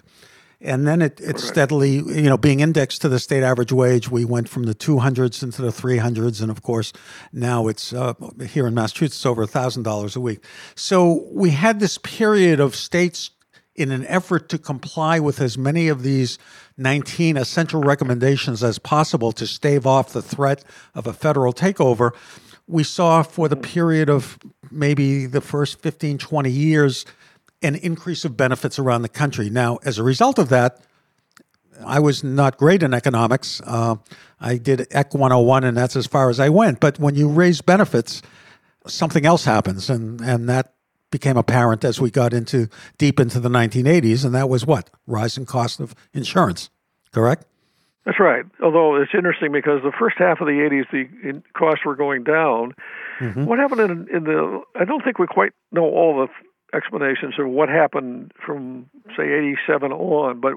And then it, it steadily, you know, being indexed to the state average wage, we went from the 200s into the 300s. And of course, now it's uh, here in Massachusetts over $1,000 a week. So we had this period of states in an effort to comply with as many of these 19 essential recommendations as possible to stave off the threat of a federal takeover we saw for the period of maybe the first 15, 20 years an increase of benefits around the country. Now, as a result of that, I was not great in economics. Uh, I did Ec 101, and that's as far as I went. But when you raise benefits, something else happens, and, and that became apparent as we got into deep into the 1980s, and that was what rising cost of insurance. Correct? That's right. Although it's interesting because the first half of the 80s, the costs were going down. Mm-hmm. What happened in, in the? I don't think we quite know all the explanations of what happened from say 87 on, but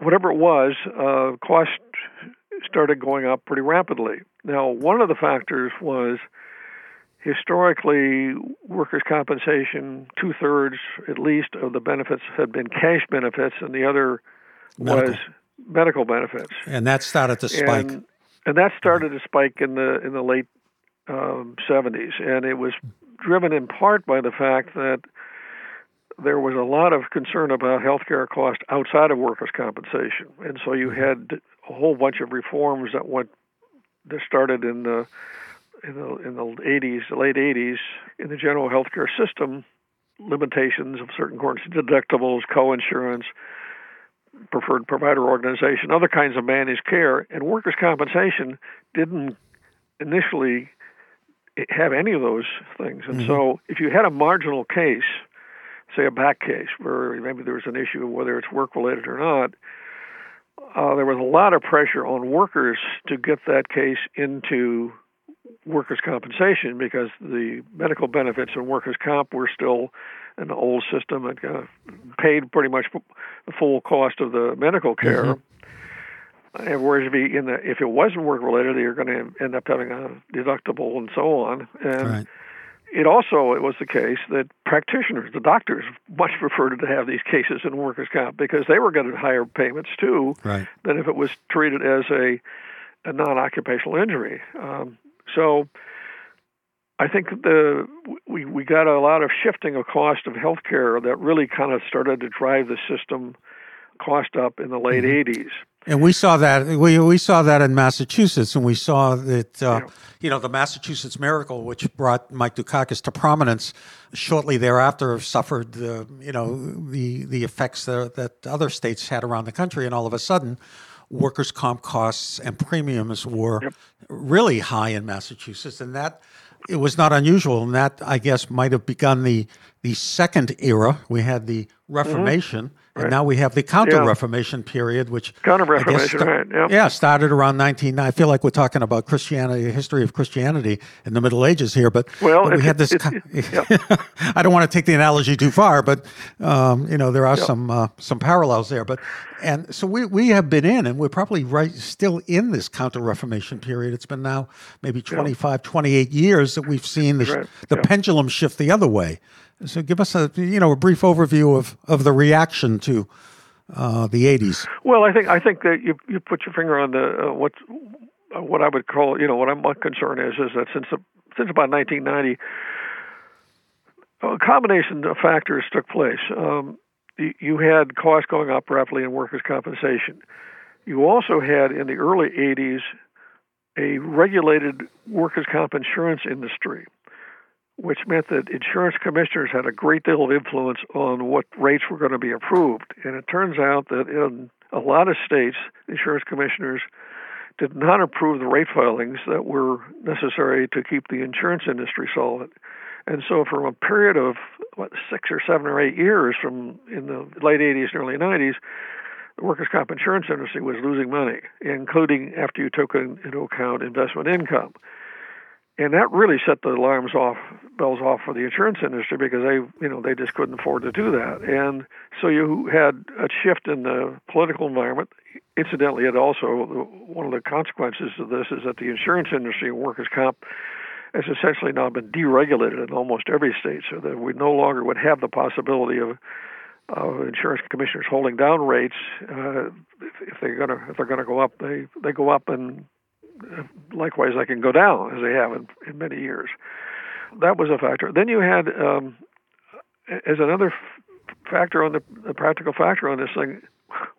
whatever it was, uh, cost started going up pretty rapidly. Now, one of the factors was historically workers' compensation, two thirds at least of the benefits had been cash benefits, and the other Medical. was medical benefits. And that started to spike. And, and that started to spike in the in the late um, 70s, and it was driven in part by the fact that there was a lot of concern about healthcare costs outside of workers' compensation, and so you had a whole bunch of reforms that went that started in the in the in the 80s, the late 80s, in the general healthcare system, limitations of certain kinds, deductibles, co-insurance, preferred provider organization, other kinds of managed care, and workers' compensation didn't initially have any of those things. And mm-hmm. so, if you had a marginal case, say a back case, where maybe there was an issue of whether it's work related or not, uh, there was a lot of pressure on workers to get that case into workers' compensation because the medical benefits and workers' comp were still an old system that uh, paid pretty much the full cost of the medical care. Mm-hmm. Whereas if, in the, if it wasn't work related, you're going to end up having a deductible and so on. And right. it also it was the case that practitioners, the doctors, much preferred to have these cases in workers' comp because they were getting higher payments too right. than if it was treated as a, a non-occupational injury. Um, so I think the we we got a lot of shifting of cost of healthcare that really kind of started to drive the system cost up in the late mm-hmm. 80s. And we saw that we we saw that in Massachusetts, and we saw that uh, yeah. you know the Massachusetts miracle, which brought Mike Dukakis to prominence, shortly thereafter suffered the you know the the effects that, that other states had around the country, and all of a sudden, workers' comp costs and premiums were yep. really high in Massachusetts, and that it was not unusual, and that I guess might have begun the the second era. We had the Reformation, mm-hmm. And now we have the Counter Reformation yeah. period, which Counter Reformation, right? Yeah. yeah, started around 19. I feel like we're talking about Christianity, history of Christianity in the Middle Ages here, but, well, but we had this. I don't want to take the analogy too far, but um, you know there are some uh, some parallels there. But and so we we have been in, and we're probably right still in this Counter Reformation period. It's been now maybe 25, 28 years that we've seen the, right. the pendulum shift the other way. So give us a you know a brief overview of, of the reaction to uh, the '80s. Well, I think I think that you you put your finger on the uh, what uh, what I would call you know what I'm, my concern is is that since the, since about 1990, a combination of factors took place. Um, you, you had costs going up rapidly in workers' compensation. You also had in the early 80s a regulated workers' comp insurance industry which meant that insurance commissioners had a great deal of influence on what rates were going to be approved. And it turns out that in a lot of states, insurance commissioners did not approve the rate filings that were necessary to keep the insurance industry solvent. And so, from a period of what six or seven or eight years, from in the late 80s and early 90s, the workers' comp insurance industry was losing money, including after you took into account investment income and that really set the alarms off, bells off for the insurance industry because they, you know, they just couldn't afford to do that. And so you had a shift in the political environment. Incidentally, it also one of the consequences of this is that the insurance industry and workers' comp has essentially now been deregulated in almost every state, so that we no longer would have the possibility of insurance commissioners holding down rates. Uh, if, if they're gonna if they're gonna go up, they they go up and likewise, they can go down as they have in, in many years. That was a factor. Then you had, um, as another f- factor on the, practical factor on this thing,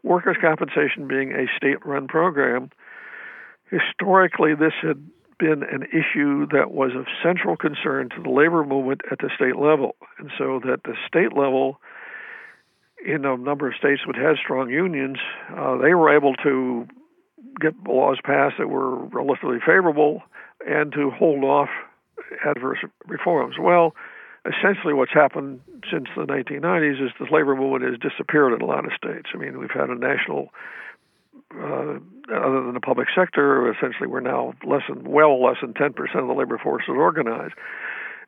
workers' compensation being a state-run program. Historically, this had been an issue that was of central concern to the labor movement at the state level, and so that the state level in a number of states that had strong unions, uh, they were able to get laws passed that were relatively favorable and to hold off adverse reforms. Well, essentially what's happened since the 1990s is the labor movement has disappeared in a lot of states. I mean, we've had a national, uh, other than the public sector, essentially we're now less than, well less than 10% of the labor force is organized.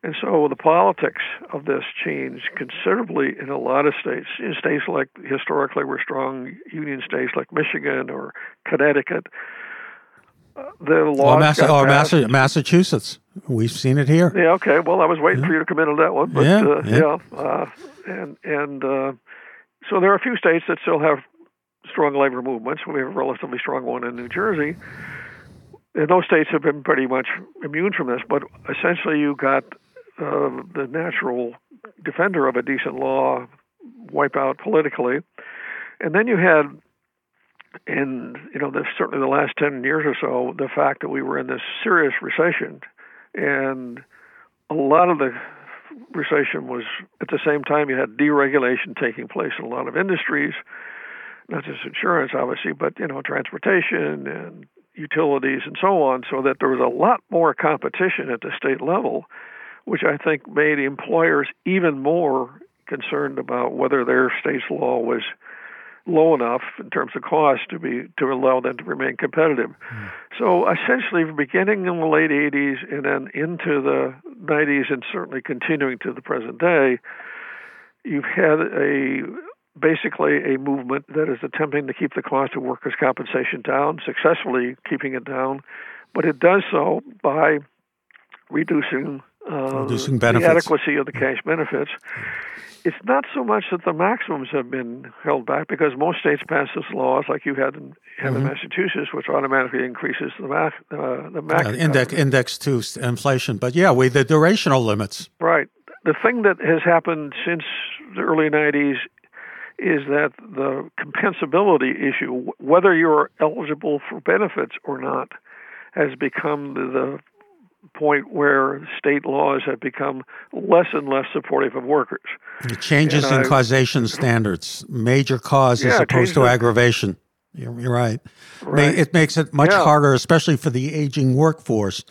And so the politics of this changed considerably in a lot of states. In states like historically were strong union states like Michigan or Connecticut. Uh, the law or, Massa- or Massa- Massachusetts. We've seen it here. Yeah. Okay. Well, I was waiting yeah. for you to come in on that one, but yeah, uh, yeah. yeah uh, and and uh, so there are a few states that still have strong labor movements. We have a relatively strong one in New Jersey. And those states have been pretty much immune from this, but essentially you got uh, the natural defender of a decent law wipe out politically. And then you had, in you know, the, certainly the last ten years or so, the fact that we were in this serious recession, and a lot of the recession was at the same time you had deregulation taking place in a lot of industries, not just insurance, obviously, but you know, transportation and utilities and so on, so that there was a lot more competition at the state level which I think made employers even more concerned about whether their state's law was low enough in terms of cost to be to allow them to remain competitive. Mm. So essentially, beginning in the late 80s and then into the 90s, and certainly continuing to the present day, you've had a basically a movement that is attempting to keep the cost of workers' compensation down, successfully keeping it down, but it does so by reducing uh, the adequacy of the cash benefits. It's not so much that the maximums have been held back because most states pass this laws like you had in, had mm-hmm. in Massachusetts, which automatically increases the max. Uh, the max uh, index index to inflation, but yeah, with the durational limits. Right. The thing that has happened since the early '90s is that the compensability issue, whether you're eligible for benefits or not, has become the point where state laws have become less and less supportive of workers. The changes and in I, causation standards, major cause yeah, as opposed to aggravation. You're, you're right. right. It makes it much yeah. harder, especially for the aging workforce,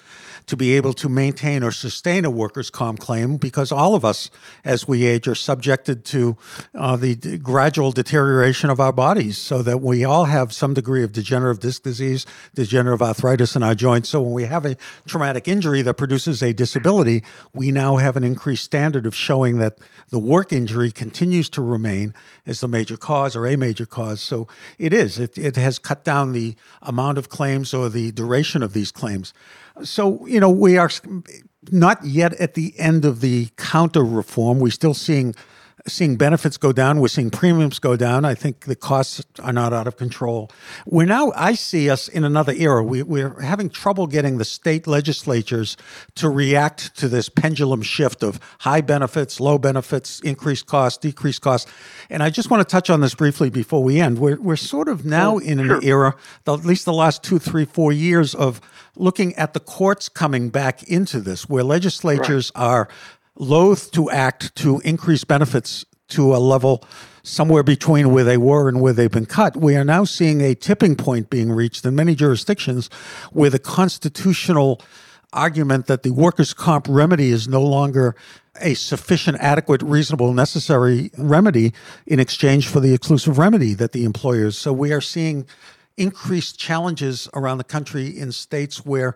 to be able to maintain or sustain a workers' comp claim because all of us, as we age, are subjected to uh, the d- gradual deterioration of our bodies so that we all have some degree of degenerative disc disease, degenerative arthritis in our joints. So when we have a traumatic injury that produces a disability, we now have an increased standard of showing that the work injury continues to remain as the major cause or a major cause. So it is. It, it has cut down the amount of claims or the duration of these claims. So, you know, we are not yet at the end of the counter reform. We're still seeing seeing benefits go down. We're seeing premiums go down. I think the costs are not out of control. We're now, I see us in another era. We, we're having trouble getting the state legislatures to react to this pendulum shift of high benefits, low benefits, increased costs, decreased costs. And I just want to touch on this briefly before we end. We're, we're sort of now in an era, at least the last two, three, four years of looking at the courts coming back into this, where legislatures right. are loath to act to increase benefits to a level somewhere between where they were and where they've been cut. We are now seeing a tipping point being reached in many jurisdictions where the constitutional argument that the workers' comp remedy is no longer a sufficient, adequate, reasonable, necessary remedy in exchange for the exclusive remedy that the employers. So we are seeing increased challenges around the country in states where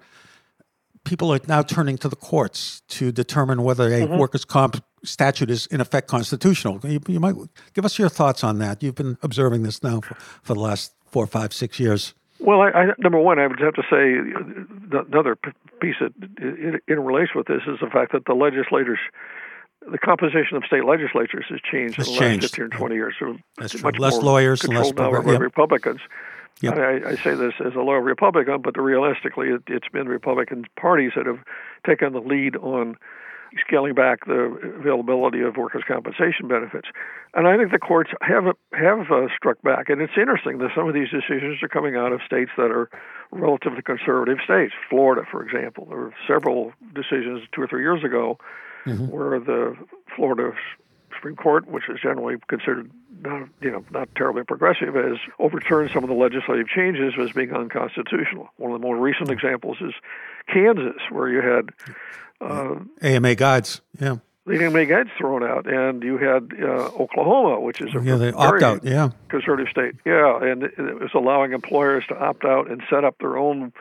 people are now turning to the courts to determine whether a mm-hmm. workers' comp statute is in effect constitutional. You, you, might give us your thoughts on that. You've been observing this now for, for the last four, five, six years. Well, I, I, number one, I would have to say another piece that in, in relation with this is the fact that the legislators, the composition of state legislatures has changed it's in the changed. last 15 or 20 years. So That's much Less lawyers, less now yep. Republicans. Yep. I, I, say this as a loyal Republican, but realistically, it, it's been Republican parties that have taken the lead on scaling back the availability of workers' compensation benefits. And I think the courts have have uh, struck back. And it's interesting that some of these decisions are coming out of states that are relatively conservative states. Florida, for example, there were several decisions two or three years ago mm-hmm. where the Florida Supreme Court, which is generally considered not you know not terribly progressive, has overturned some of the legislative changes as being unconstitutional. One of the more recent examples is Kansas, where you had uh, AMA guides, yeah. The AMA guides thrown out, and you had uh, Oklahoma, which is a yeah, they opt out, yeah, conservative state, yeah, and it was allowing employers to opt out and set up their own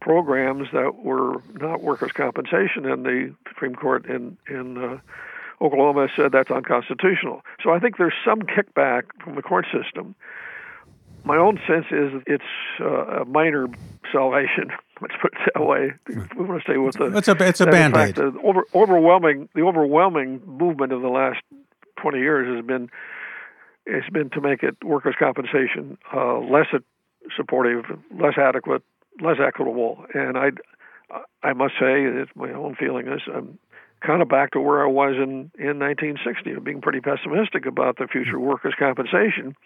programs that were not workers' compensation, and the Supreme Court in in uh, Oklahoma said that's unconstitutional. So I think there's some kickback from the court system. My own sense is it's uh, a minor salvation. Let's put it that way. We want to stay with the. It's a it's a band aid. The over, overwhelming the overwhelming movement of the last 20 years has been has been to make it workers' compensation uh, less supportive, less adequate, less equitable, and I I must say, that my own feeling is I'm kind of back to where I was in, in 1960, of being pretty pessimistic about the future workers' compensation.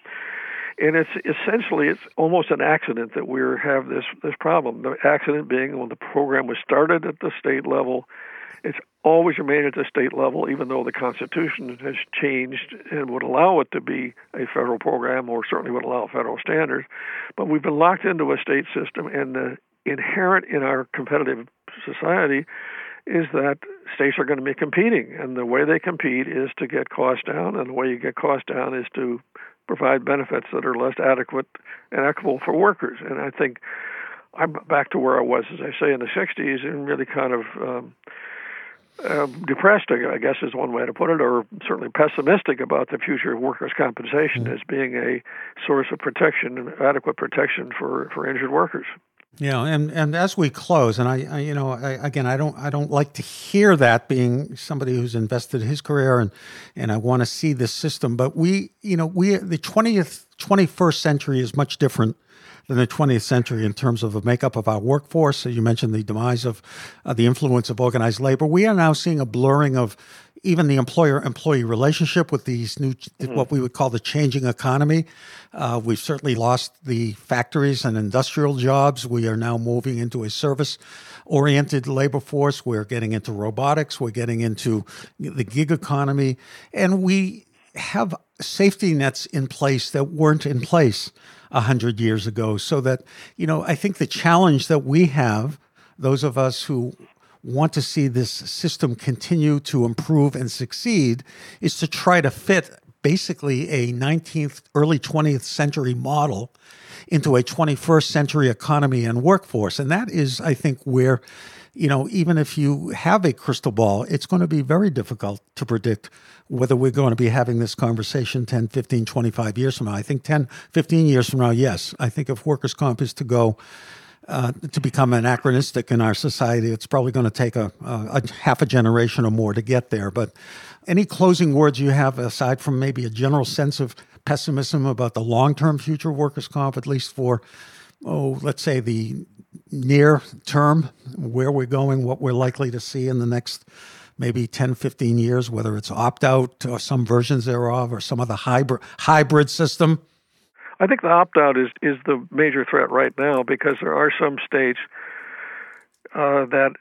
And it's essentially it's almost an accident that we have this this problem. The accident being when the program was started at the state level, it's always remained at the state level, even though the Constitution has changed and would allow it to be a federal program, or certainly would allow federal standards. But we've been locked into a state system, and the inherent in our competitive society is that states are going to be competing, and the way they compete is to get costs down, and the way you get costs down is to provide benefits that are less adequate and equitable for workers. And I think I'm back to where I was, as I say, in the '60s, and really kind of um, uh, depressed, I guess is one way to put it, or certainly pessimistic about the future of workers' compensation mm-hmm. as being a source of protection, adequate protection for, for injured workers. Yeah, and, and as we close, and I, I you know, I, again, I don't I don't like to hear that being somebody who's invested his career and and I want to see this system, but we, you know, we the twentieth twenty first century is much different than the 20th century in terms of the makeup of our workforce. So you mentioned the demise of uh, the influence of organized labor. We are now seeing a blurring of even the employer employee relationship with these new, mm-hmm. what we would call the changing economy. Uh, we've certainly lost the factories and industrial jobs. We are now moving into a service oriented labor force. We're getting into robotics. We're getting into the gig economy. And we have safety nets in place that weren't in place a hundred years ago. So that, you know, I think the challenge that we have, those of us who want to see this system continue to improve and succeed is to try to fit basically a 19th, early 20th century model into a 21st century economy and workforce. And that is, I think, where, you know, even if you have a crystal ball, it's going to be very difficult to predict whether we're going to be having this conversation 10, 15, 25 years from now. I think 10, 15 years from now, yes. I think if workers' comp is to go, uh, to become anachronistic in our society, it's probably going to take a, a, a, half a generation or more to get there. But any closing words you have, aside from maybe a general sense of pessimism about the long term future of workers' comp, at least for, oh, let's say the near term, where we're going, what we're likely to see in the next maybe 10, 15 years, whether it's opt out or some versions thereof or some of the hybrid, hybrid system? I think the opt out is, is the major threat right now because there are some states uh, that,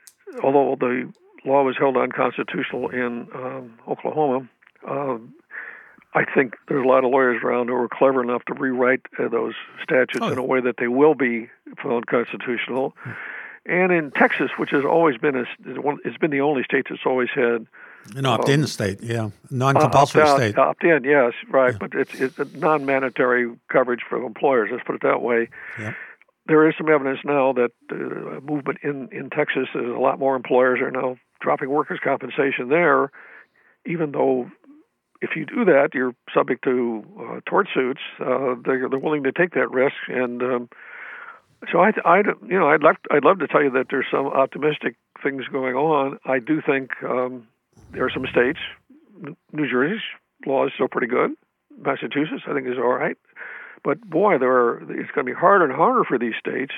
although the law was held unconstitutional in um, Oklahoma, uh, I think there's a lot of lawyers around who are clever enough to rewrite uh, those statutes oh. in a way that they will be found constitutional. And in Texas, which has always been a, it's been the only state that's always had an opt-in um, state, yeah, non-compulsory uh, state. Opt-in, yes, right, yeah. but it's it's a non-mandatory coverage for employers. Let's put it that way. Yeah. There is some evidence now that uh, movement in in Texas is a lot more employers are now dropping workers' compensation there, even though if you do that, you're subject to uh, tort suits. Uh, they're, they're willing to take that risk, and um, so I, I, you know, I'd love, I'd love to tell you that there's some optimistic things going on. I do think um, there are some states, New Jersey's law is still pretty good. Massachusetts, I think, is all right. But boy, there are, it's going to be harder and harder for these states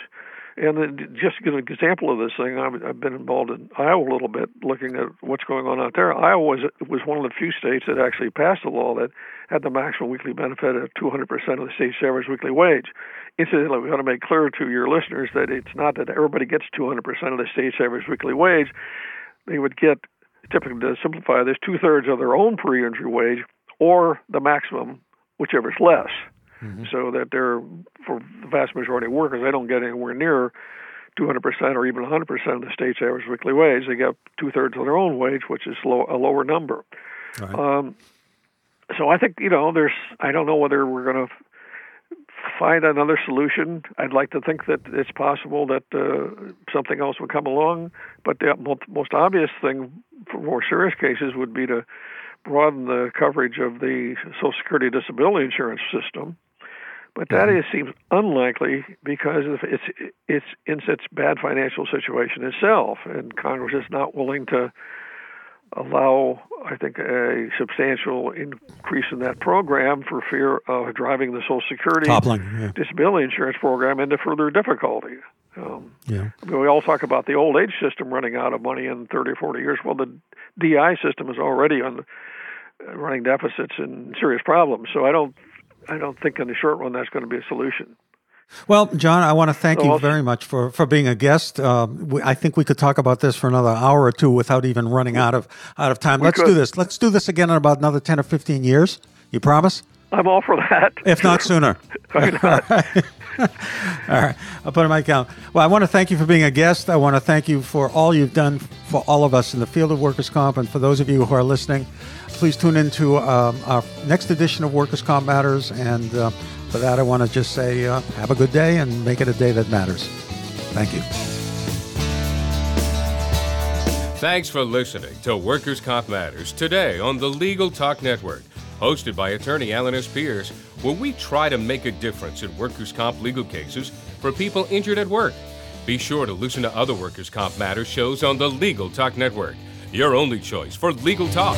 and uh, then just to give an example of this thing, I've, I've been involved in Iowa a little bit, looking at what's going on out there. Iowa was was one of the few states that actually passed a law that had the maximum weekly benefit of 200% of the state's average weekly wage. Incidentally, we want to make clear to your listeners that it's not that everybody gets 200% of the state's average weekly wage. They would get, typically to simplify this, two thirds of their own pre injury wage or the maximum, whichever is less mm-hmm. so that they're for the vast majority of workers, they don't get anywhere near 200% or even 100% of the state's average weekly wage. They get two thirds of their own wage, which is low, a lower number. Right. Um, so I think you know, there's. I don't know whether we're going to find another solution. I'd like to think that it's possible that uh, something else would come along, but the most obvious thing for more serious cases would be to broaden the coverage of the Social Security disability insurance system but that mm-hmm. is, seems unlikely because it's it's in such bad financial situation itself, and Congress is not willing to allow, I think, a substantial increase in that program for fear of driving the Social Security Toppling, yeah. disability insurance program into further difficulty. Um, yeah. We all talk about the old age system running out of money in 30 or 40 years. Well, the DI system is already on running deficits and serious problems. So I don't I don't think in the short run that's going to be a solution. Well, John, I want to thank you very much for, for being a guest. Uh, we, I think we could talk about this for another hour or two without even running out of out of time. Let's could. do this. Let's do this again in about another ten or fifteen years. You promise? I'm all for that. If not sooner. all right. all right. I'll put it in my account. Well, I want to thank you for being a guest. I want to thank you for all you've done for all of us in the field of workers' comp, and for those of you who are listening please tune in to um, our next edition of Workers' Comp Matters. And uh, for that, I want to just say uh, have a good day and make it a day that matters. Thank you. Thanks for listening to Workers' Comp Matters today on the Legal Talk Network, hosted by attorney Alan S. Pierce, where we try to make a difference in workers' comp legal cases for people injured at work. Be sure to listen to other Workers' Comp Matters shows on the Legal Talk Network, your only choice for legal talk.